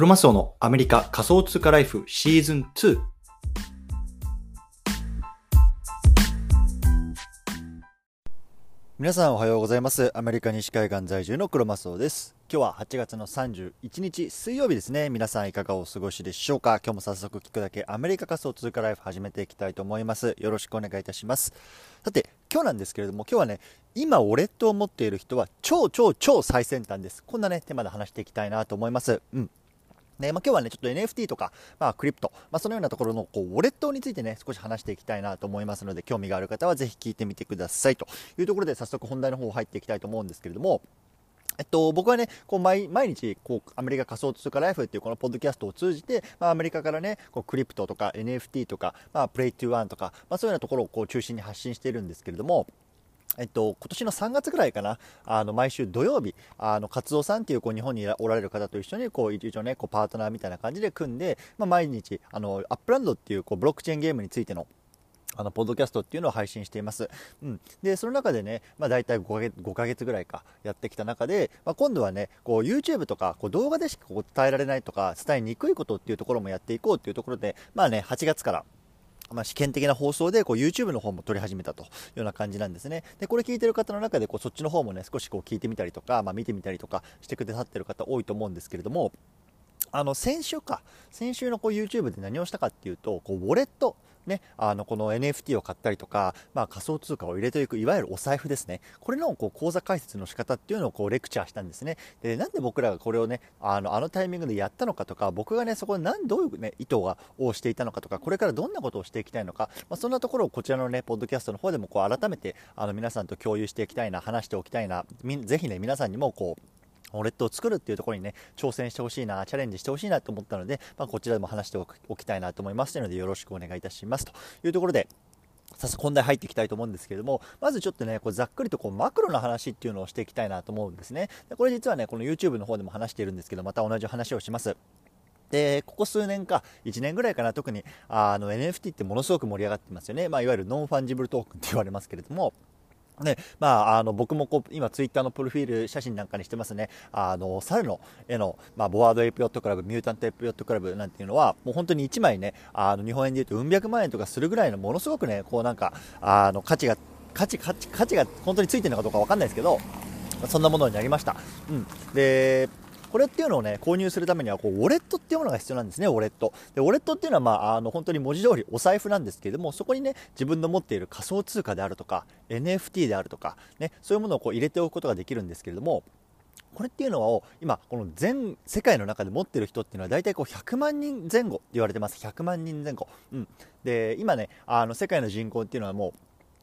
クロマスオのアメリカ仮想通貨ライフシーズン2。皆さんおはようございます。アメリカ西海岸在住のクロマスオです。今日は8月の31日水曜日ですね。皆さんいかがお過ごしでしょうか？今日も早速聞くだけアメリカ仮想通貨ライフ始めていきたいと思います。よろしくお願いいたします。さて今日なんですけれども今日はね今ウォレットを持っている人は超超超最先端です。こんなねテーマで話していきたいなと思います。うん。ねまあ、今日はね、ちょっと NFT とか、まあ、クリプト、まあ、そのようなところのこうウォレットについてね、少し話していきたいなと思いますので、興味がある方はぜひ聞いてみてください。というところで、早速本題の方入っていきたいと思うんですけれども、えっと、僕はね、こう毎日こう、アメリカ仮想通貨ライフっていうこのポッドキャストを通じて、まあ、アメリカからね、こうクリプトとか NFT とか、まあ、プレイトゥワンとか、まあ、そういうようなところをこう中心に発信しているんですけれども、えっと、今年の3月ぐらいかな、あの毎週土曜日、あの勝夫さんっていうこう日本におられる方と一緒にこう一応ね、こうパートナーみたいな感じで組んで、まあ、毎日あのアップランドっていうこうブロックチェーンゲームについてのあのポッドキャストっていうのを配信しています。うん、でその中でね、まあ、大体5ヶ月 ,5 ヶ月ぐらいかやってきた中で、まあ、今度はねこう YouTube とかこう動画でしかこう伝えられないとか伝えにくいことっていうところもやっていこうっていうところで、まあね、8月からまあ、試験的な放送でこう YouTube の方も撮り始めたというような感じなんですね。で、これ聞いてる方の中でこうそっちの方もね、少しこう聞いてみたりとか、まあ、見てみたりとかしてくださってる方多いと思うんですけれども、あの先週か、先週のこう YouTube で何をしたかっていうと、こうウォレット、ね、あのこの NFT を買ったりとか、まあ、仮想通貨を入れていくいわゆるお財布ですね。これのこう口座開設の仕方っていうのをこうレクチャーしたんですね。でなんで僕らがこれをねあのあのタイミングでやったのかとか僕がねそこで何どういう、ね、意図がをしていたのかとかこれからどんなことをしていきたいのか、まあ、そんなところをこちらのねポッドキャストの方でもこう改めてあの皆さんと共有していきたいな話しておきたいなぜひね皆さんにもこうウォレットを作るっていうところにね、挑戦してほしいな、チャレンジしてほしいなと思ったので、まあ、こちらでも話しておきたいなと思いますので、よろしくお願いいたしますというところで、早速本題入っていきたいと思うんですけれども、まずちょっとね、こうざっくりとこうマクロの話っていうのをしていきたいなと思うんですね。でこれ実はね、この YouTube の方でも話しているんですけど、また同じ話をします。で、ここ数年か、1年ぐらいかな、特にあの NFT ってものすごく盛り上がってますよね。まあ、いわゆるノンファンジブルトークンって言われますけれども、ね、まあ、あの、僕もこう、今ツイッターのプロフィール写真なんかにしてますね。あの、猿の絵の、まあ、ボワードエイプヨットクラブ、ミュータントエイプヨットクラブなんていうのは、もう本当に1枚ね、あの、日本円で言うと、うん百万円とかするぐらいの、ものすごくね、こうなんか、あの、価値が、価値、価値、価値が本当についてるのかどうかわかんないですけど、そんなものになりました。うん。で、これっていうのをね、購入するためには、こう、ウォレットっていうものが必要なんですね、ウォレット。で、ウォレットっていうのは、まあ、あの、本当に文字通りお財布なんですけれども、そこにね、自分の持っている仮想通貨であるとか、NFT であるとか、ね、そういうものをこう入れておくことができるんですけれども、これっていうのは今この全世界の中で持ってる人っていうのは大体こう100万人前後って言われてます。100万人前後、うん、で今ねあの世界の人口っていうのはもう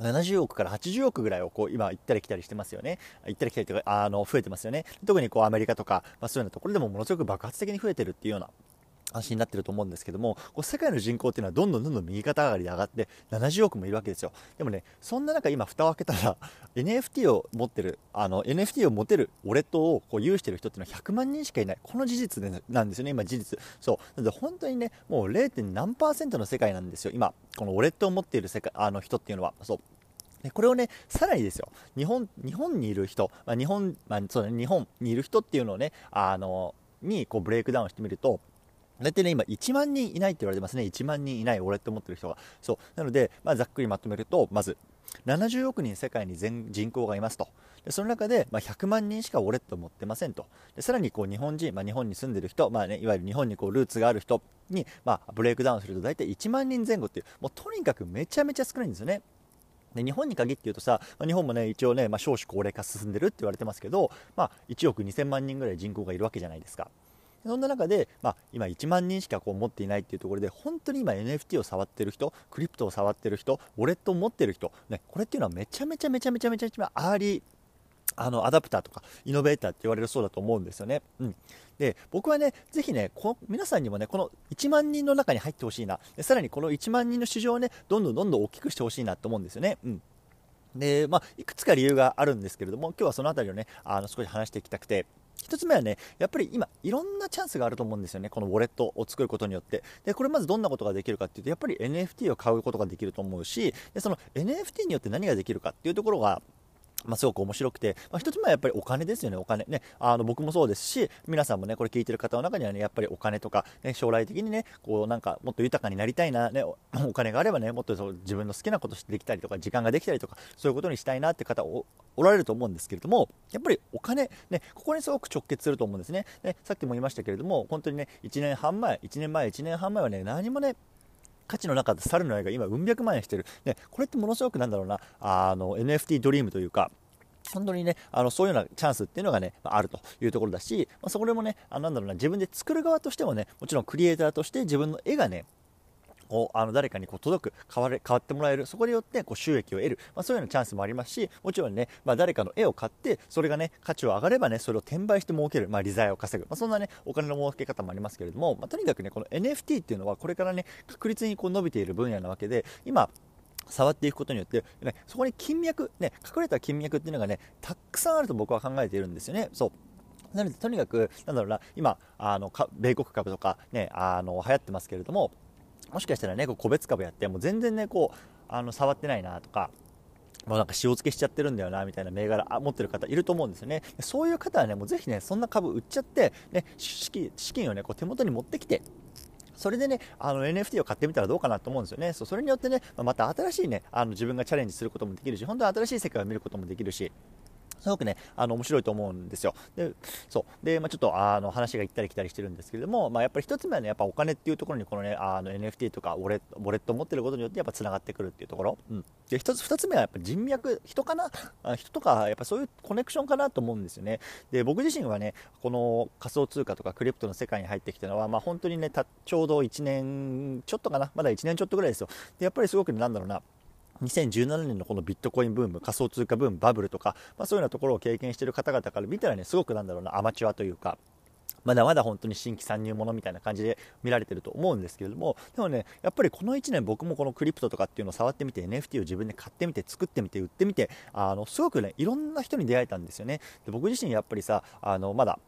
70億から80億ぐらいをこう今行ったり来たりしてますよね。行ったり来たりとか、あの、増えてますよね。特にこうアメリカとか、まあそういうようなところでもものすごく爆発的に増えてるっていうような安心になってると思うんですけども、こう世界の人口っていうのはどんどんどんどん右肩上がりで上がって70億もいるわけですよ。でもね、そんな中今蓋を開けたら NFT を持ってる、あの NFT を持てるウォレットをこう有してる人っていうのは100万人しかいない。この事実でなんですよね、今事実。そう。なので本当にね、もう 0. 何パーセントの世界なんですよ。今、このウォレットを持っている世界、あの人っていうのは。そう。でこれをね、さらにですよ、日本日本にいる人、まあ、日本、まあそうね、日本にいる人っていうのをね、あのにこうブレイクダウンしてみると、大体ね、今1万人いないって言われてますね。1万人いない、ウォレット持ってる人が。そう。なので、まあ、ざっくりまとめると、まず、70億人世界に全人口がいますと。でその中で、まあ、100万人しかウォレットを持ってませんと。でさらにこう日本人、まあ、日本に住んでる人、まあね、いわゆる日本にこうルーツがある人に、まあ、ブレイクダウンすると大体1万人前後っていう、もうとにかくめちゃめちゃ少ないんですよね。で日本に限って言うとさ、まあ、日本もね一応ね、まあ、少子高齢化進んでるって言われてますけど、まあ、1億2000万人ぐらい人口がいるわけじゃないですか。そんな中で、まあ、今1万人しかこう持っていないっていうところで本当に今 NFT を触ってる人クリプトを触ってる人ウォレットを持ってる人、ね、これっていうのはめちゃめちゃめちゃめちゃめちゃめちゃアーリーあのアダプターとかイノベーターって言われる層だと思うんですよね。うん、で僕はね、ぜひねこ、皆さんにもね、この1万人の中に入ってほしいな、さらにこの1万人の市場をね、どんどんどんどん大きくしてほしいなと思うんですよね。うんで、まあ、いくつか理由があるんですけれども、今日はその辺りをね、あの少し話していきたくて、1つ目はね、やっぱり今、いろんなチャンスがあると思うんですよね、このウォレットを作ることによって。で、これまずどんなことができるかっていうと、やっぱり NFT を買うことができると思うし、でその NFT によって何ができるかっていうところが、まあ、すごく面白くて、まあ、一つ目はやっぱりお金ですよね、お金ね。あの僕もそうですし、皆さんもね、これ聞いてる方の中にはね、やっぱりお金とか、ね、将来的にね、こうなんかもっと豊かになりたいな、ね、お金があればね、もっとそう自分の好きなことしてできたりとか、時間ができたりとか、そういうことにしたいなって方おおられると思うんですけれども、やっぱりお金、ね、ここにすごく直結すると思うんですね。ねさっきも言いましたけれども、本当にね、1年半前、1年前、1年半前はね、何もね、価値の中で猿の絵が今、うん百万円してる、ね、これってものすごくなんだろうな、あの NFT ドリームというか、本当にね、あのそういうようなチャンスっていうのがね、あるというところだし、まあ、そこでもね、あなんだろうな、自分で作る側としてもね、もちろんクリエイターとして自分の絵がね、こうあの誰かにこう届く変われ変わってもらえるそこによってこう収益を得る、まあ、そういうようなチャンスもありますしもちろんね、まあ、誰かの絵を買ってそれがね価値を上がればねそれを転売して儲ける、まあ、利材を稼ぐ、まあ、そんなねお金の儲け方もありますけれども、まあ、とにかくねこの NFT っていうのはこれからね確実にこう伸びている分野なわけで今触っていくことによって、ね、そこに金脈、ね、隠れた金脈っていうのがね、たくさんあると僕は考えているんですよね。そう。なので、とにかく、なんだろうな、今、あの米国株とか、ね、あの流行ってますけれども、もしかしたらね、こう個別株やって、もう全然ね、こう、あの触ってないなとか、もうなんか塩漬けしちゃってるんだよなみたいな銘柄持ってる方いると思うんですよね。そういう方はね、もうぜひね、そんな株売っちゃって、ね、資金資金をね、こう手元に持ってきて、それでね、あの NFT を買ってみたらどうかなと思うんですよね。そうそれによってね、また新しいね、あの自分がチャレンジすることもできるし、本当に新しい世界を見ることもできるし、すごくね、あの面白いと思うんですよ。で、そうで、まあ、ちょっとあの話が行ったり来たりしてるんですけれども、まあ、やっぱり1つ目はね、やっぱお金っていうところにこのね、あの NFT とかウォレットウォレット持ってることによってやっぱつながってくるっていうところ。うん、で、1つ、2つ目はやっぱ人脈、人かな、人とか、やっぱそういうコネクションかなと思うんですよね。で、僕自身はね、この仮想通貨とかクリプトの世界に入ってきたのは、まあ、本当にね、ちょうど1年ちょっとかな、まだ1年ちょっとぐらいですよ。で、やっぱりすごく、ね、なんだろうな、2017年のこのビットコインブーム、仮想通貨ブーム、バブルとか、まあ、そういうようなところを経験している方々から見たらね、すごくなんだろうな、アマチュアというか、まだまだ本当に新規参入者みたいな感じで見られてると思うんですけれども、でもね、やっぱりこの1年僕もこのクリプトとかっていうのを触ってみて、NFT を自分で買ってみて、作ってみて、売ってみて、あの、すごくね、いろんな人に出会えたんですよね。で僕自身やっぱりさ、あの、まだ、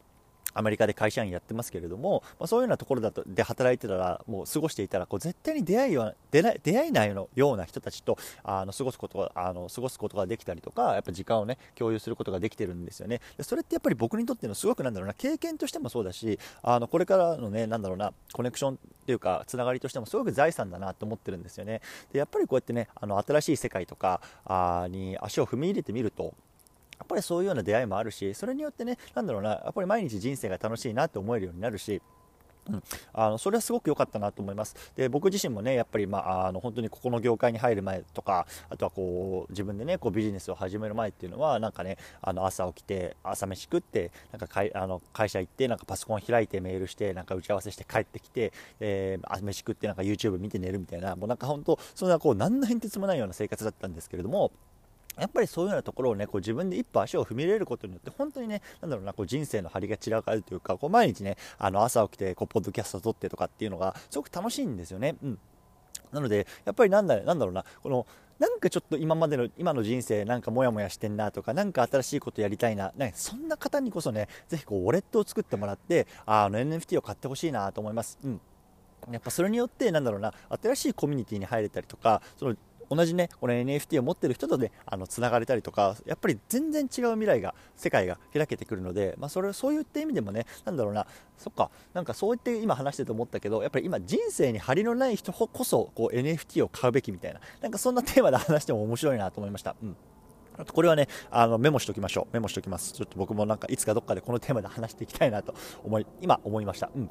アメリカで会社員やってますけれども、まあ、そういうようなところだとで働いてたら、もう過ごしていたら、こう絶対に出会いは出ない出会えないのような人たちとあの過ごすことがあの過ごすことができたりとか、やっぱ時間をね共有することができてるんですよね。でそれってやっぱり僕にとってのすごくなんだろうな経験としてもそうだし、あのこれからのねなんだろうなコネクションっていうかつながりとしてもすごく財産だなと思ってるんですよね。でやっぱりこうやってねあの新しい世界とかあに足を踏み入れてみると。やっぱりそういうような出会いもあるし、それによってね、なんだろうな、やっぱり毎日人生が楽しいなって思えるようになるし、うん、あのそれはすごく良かったなと思います。で僕自身もねやっぱり、まあ、あの本当にここの業界に入る前とかあとはこう自分でねこうビジネスを始める前っていうのはなんかねあの朝起きて朝飯食ってなんか会あの会社行ってなんかパソコン開いてメールしてなんか打ち合わせして帰ってきて、えー、飯食ってなんか YouTube 見て寝るみたいなもうなんか本当そんなこう何の変哲もないような生活だったんですけれどもやっぱりそういうようなところをね、こう自分で一歩足を踏み入れることによって、本当にね、なんだろうな、こう人生の張りが散らかるというか、こう毎日ね、あの朝起きて、こう、ポッドキャスト撮ってとかっていうのが、すごく楽しいんですよね。うん。なので、やっぱりなんだなんだろうな、この、なんかちょっと今までの、今の人生なんかモヤモヤしてんなとか、なんか新しいことやりたいな、ね、そんな方にこそね、ぜひこう、ウォレットを作ってもらって、あの NFT を買ってほしいなと思います。うん。やっぱそれによって、なんだろうな、新しいコミュニティに入れたりとか、その同じね、この NFT を持ってる人とね、あの、繋がれたりとか、やっぱり全然違う未来が、世界が開けてくるので、まあ、それ、そういった意味でもね、なんだろうな、そっか、なんかそう言って今話してて思ったけど、やっぱり今人生に張りのない人こそ、こう NFT を買うべきみたいな、なんかそんなテーマで話しても面白いなと思いました。うん。あとこれはね、あのメモしておきましょう。メモしておきます。ちょっと僕もなんかいつかどっかでこのテーマで話していきたいなと思い、今思いました。うん。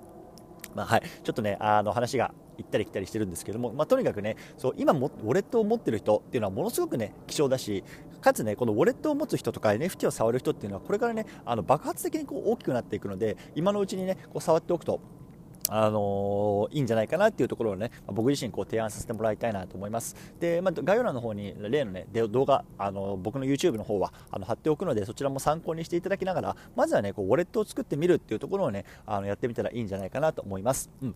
まあ、はい、ちょっとね、あの話が行ったり来たりしてるんですけども、まあ、とにかくね、そう今も、ウォレットを持ってる人っていうのはものすごくね、希少だし、かつね、このウォレットを持つ人とか NFT を触る人っていうのは、これからね、あの爆発的にこう大きくなっていくので、今のうちにね、こう触っておくと、あのー、いいんじゃないかなっていうところをね、僕自身こう提案させてもらいたいなと思います。で、まあ、概要欄の方に例のね、動画、あのー、僕の YouTube の方はあの貼っておくので、そちらも参考にしていただきながら、まずはね、こうウォレットを作ってみるっていうところをね、あのやってみたらいいんじゃないかなと思います。うん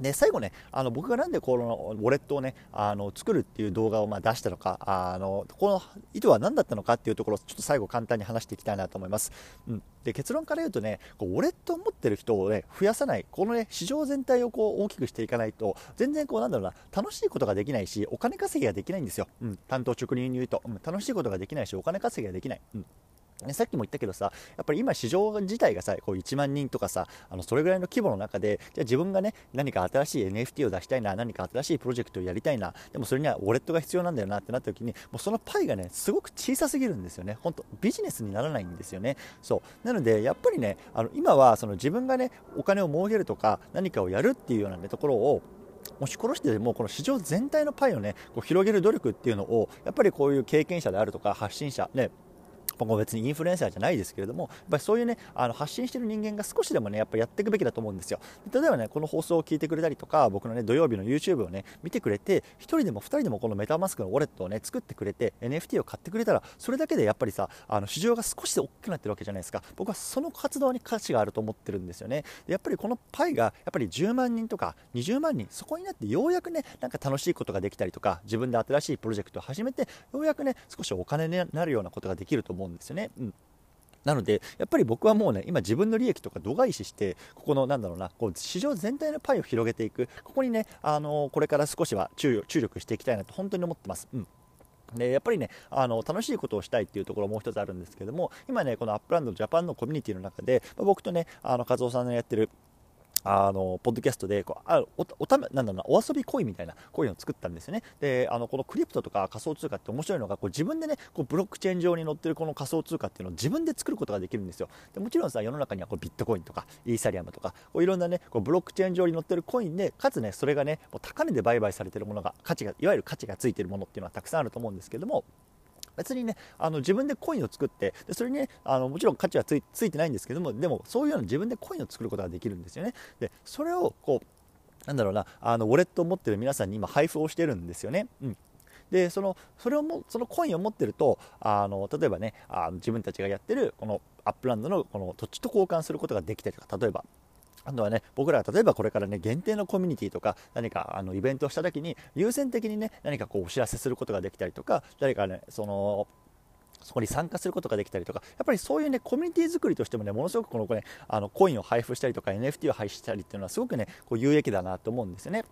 で最後ねあの僕がなんでこのウォレットをねあの作るっていう動画をまあ出したのかあのこの意図は何だったのかっていうところをちょっと最後簡単に話していきたいなと思います、うん、で結論から言うとねこうウォレットを持ってる人をね増やさないこのね市場全体をこう大きくしていかないと全然こうなんだろうな楽しいことができないしお金稼ぎができないんですよ、うん、担当直入に言うと、うん、楽しいことができないしお金稼ぎができない、うん、さっきも言ったけどさ、やっぱり今市場自体がさ、こう1万人とかさ、あのそれぐらいの規模の中で、じゃあ自分がね、何か新しい NFT を出したいな、何か新しいプロジェクトをやりたいな、でもそれにはウォレットが必要なんだよなってなった時に、もうそのパイがね、すごく小さすぎるんですよね。本当ビジネスにならないんですよね。そう。なので、やっぱりね、あの今はその自分がね、お金を儲けるとか、何かをやるっていうような、ね、ところを、押し殺してでもこの市場全体のパイをねこう広げる努力っていうのをやっぱりこういう経験者であるとか発信者ね今後別にインフルエンサーじゃないですけれども、やっぱりそういうね、あの発信してる人間が少しでもね、やっぱやっていくべきだと思うんですよ。例えばね、この放送を聞いてくれたりとか、僕のね、土曜日の YouTube をね、見てくれて、1人でも2人でもこのメタマスクのウォレットをね、作ってくれて、NFT を買ってくれたら、それだけでやっぱりさ、あの市場が少しで大きくなってるわけじゃないですか。僕はその活動に価値があると思ってるんですよね。やっぱりこのパイが、やっぱり10万人とか20万人、そこになってようやくね、なんか楽しいことができたりとか、自分で新しいプロジェクトを始めて、ようやくね、少しお金になるようなことができると思うんですよね。うんなので、やっぱり僕はもうね、今自分の利益とか度外視して、ここのなんだろうな、こう市場全体のパイを広げていく、ここにね、あのー、これから少しは注力していきたいなと本当に思ってます。うんでやっぱりねあの楽しいことをしたいっていうところもう一つあるんですけども今ねこの Upland Japan のコミュニティの中で、まあ、僕とねあの和夫さんのやってるあのポッドキャストでこうあおおたなんだろうなお遊びコインみたいなコインを作ったんですよね。であのこのクリプトとか仮想通貨って面白いのがこう自分でねこうブロックチェーン上に載ってるこの仮想通貨っていうのを自分で作ることができるんですよ。でもちろんさ世の中にはこうビットコインとかイーサリアムとかこういろんなねこうブロックチェーン上に載ってるコインでかつねそれがねもう高値で売買されてるものが価値がいわゆる価値がついてるものっていうのはたくさんあると思うんですけども別にねあの自分でコインを作ってでそれにねあのもちろん価値はついてないんですけどもでもそういうような自分でコインを作ることができるんですよね。でそれをこうなんだろうなあのウォレットを持ってる皆さんに今配布をしてるんですよね、うん、でそのそれをもそのコインを持ってるとあの例えばねあの自分たちがやってるこの Upland のこの土地と交換することができたりとか例えばあとはね、僕らが例えばこれからね、限定のコミュニティとか、何かあのイベントをした時に、優先的にね、何かこうお知らせすることができたりとか、誰かね、その、そこに参加することができたりとか、やっぱりそういうね、コミュニティ作りとしてもね、ものすごくこのね、あのコインを配布したりとか、NFT を配布したりっていうのはすごくね、こう有益だなと思うんですよね。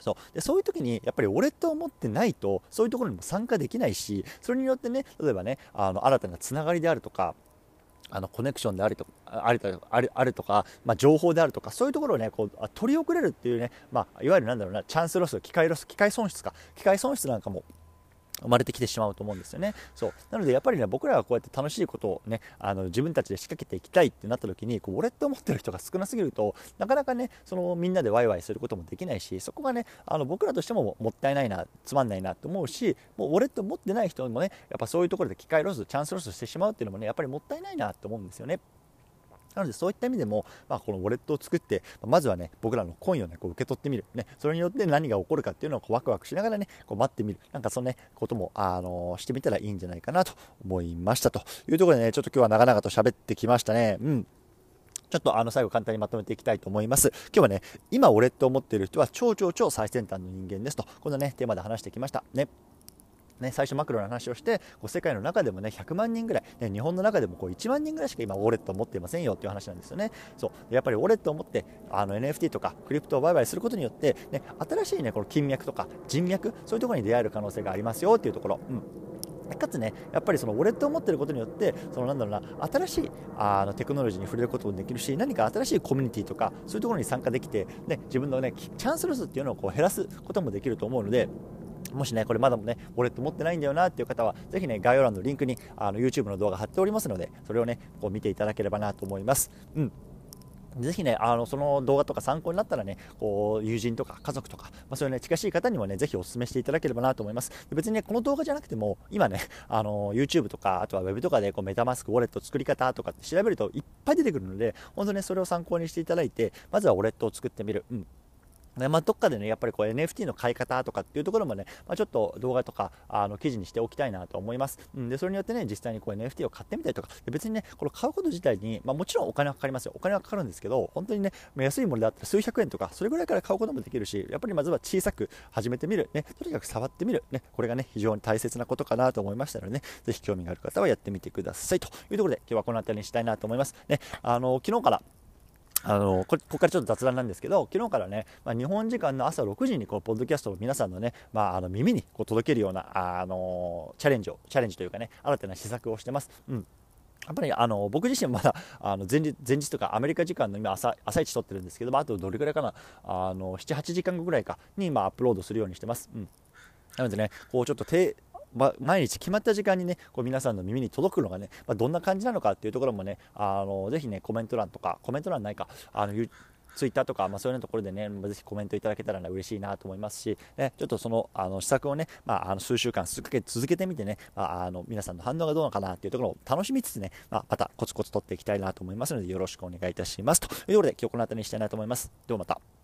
そうでそういう時にやっぱりウォレットを持ってないとそういうところにも参加できないしそれによってね例えばねあの新たなつながりであるとかあのコネクションであるとあるあるあるとか、まあ、情報であるとかそういうところをねこう取り遅れるっていうね、まあ、いわゆるなんだろうなチャンスロス機会ロス機会損失か。機会損失なんかも生まれてきてしまうと思うんですよね。そうなのでやっぱりね僕らはこうやって楽しいことをねあの自分たちで仕掛けていきたいってなった時にこうウォレットを持ってる人が少なすぎるとなかなかねそのみんなでワイワイすることもできないしそこがねあの僕らとしてももったいないなつまんないなと思うしもうウォレット持ってない人もねやっぱそういうところで機会ロスチャンスロスしてしまうっていうのもねやっぱりもったいないなと思うんですよね。なのでそういった意味でも、まあ、このウォレットを作って、まずはね、僕らのコインをね、こう受け取ってみる。ね、それによって何が起こるかっていうのをこうワクワクしながらね、こう待ってみる。なんかそのね、ことも、あのー、してみたらいいんじゃないかなと思いましたというところでね、ちょっと今日は長々と喋ってきましたね。うん。ちょっとあの最後簡単にまとめていきたいと思います。今日はね、今ウォレットを持っている人は超超超最先端の人間ですと、こんなね、テーマで話してきました。ね。ね、最初マクロの話をしてこう世界の中でもね100万人ぐらい、ね、日本の中でもこう1万人ぐらいしか今ウォレットを持っていませんよっていう話なんですよね。そう。やっぱりウォレットを持ってあの NFT とかクリプトを売買することによって、ね、新しいねこの金脈とか人脈そういうところに出会える可能性がありますよっていうところ、うん。かつね、やっぱりそのウォレットを持っていることによって、そのなんだろうな、新しいあのテクノロジーに触れることもできるし、何か新しいコミュニティとか、そういうところに参加できて、ね、自分のね、チャンスロスっていうのをこう減らすこともできると思うので、もしね、これまだもね、ウォレット持ってないんだよなっていう方は、ぜひね、概要欄のリンクにあの YouTube の動画貼っておりますので、それをね、こう見ていただければなと思います。うん。ぜひね、あのその動画とか参考になったらね、こう友人とか家族とか、まあ、そういうね、近しい方にもね、ぜひお勧めしていただければなと思います。別にね、この動画じゃなくても、今ね、あの YouTube とか、あとは Web とかでこうメタマスク、ウォレット作り方とかって調べるといっぱい出てくるので、本当ね、それを参考にしていただいて、まずはウォレットを作ってみる。うんねまあ、どっかでね、やっぱりこう NFT の買い方とかっていうところもね、まあ、ちょっと動画とかあの記事にしておきたいなと思います。うん、で、それによってね、実際にこう NFT を買ってみたりとか、別にね、これ買うこと自体に、まあ、もちろんお金はかかりますよ。お金はかかるんですけど、本当にね、安いものだったら数百円とか、それぐらいから買うこともできるし、やっぱりまずは小さく始めてみる。ね、とにかく触ってみる。ね、これがね、非常に大切なことかなと思いましたのでね、ぜひ興味がある方はやってみてください。というところで、今日はこの辺りにしたいなと思います。ね、あの、昨日から、あのここからちょっと雑談なんですけど、昨日からね、まあ、日本時間の朝6時にこうポッドキャストを皆さんのね、まあ、あの耳にこう届けるような、あのチャレンジを、チャレンジというかね、新たな施策をしてます。うんやっぱりあの僕自身まだあの前日前日とかアメリカ時間の今朝朝一撮ってるんですけど、まあ、あとどれくらいかなあの7、8時間後ぐらいかに今アップロードするようにしてます。うんなのでね、こうちょっとま、毎日決まった時間にね、こう皆さんの耳に届くのがね、まあ、どんな感じなのかっていうところもね、あのぜひね、コメント欄とか、コメント欄ないか、あのツイッターとか、まあ、そういうところでね、ぜひコメントいただけたら嬉しいなと思いますし、ね、ちょっとそのあの施策をね、まあ、あの数週間続け続けてみてね、まあ、あの皆さんの反応がどうなのかなっていうところを楽しみつつね、まあ、またコツコツ取っていきたいなと思いますので、よろしくお願いいたします。というところで、今日この辺りにしたいなと思います。ではまた。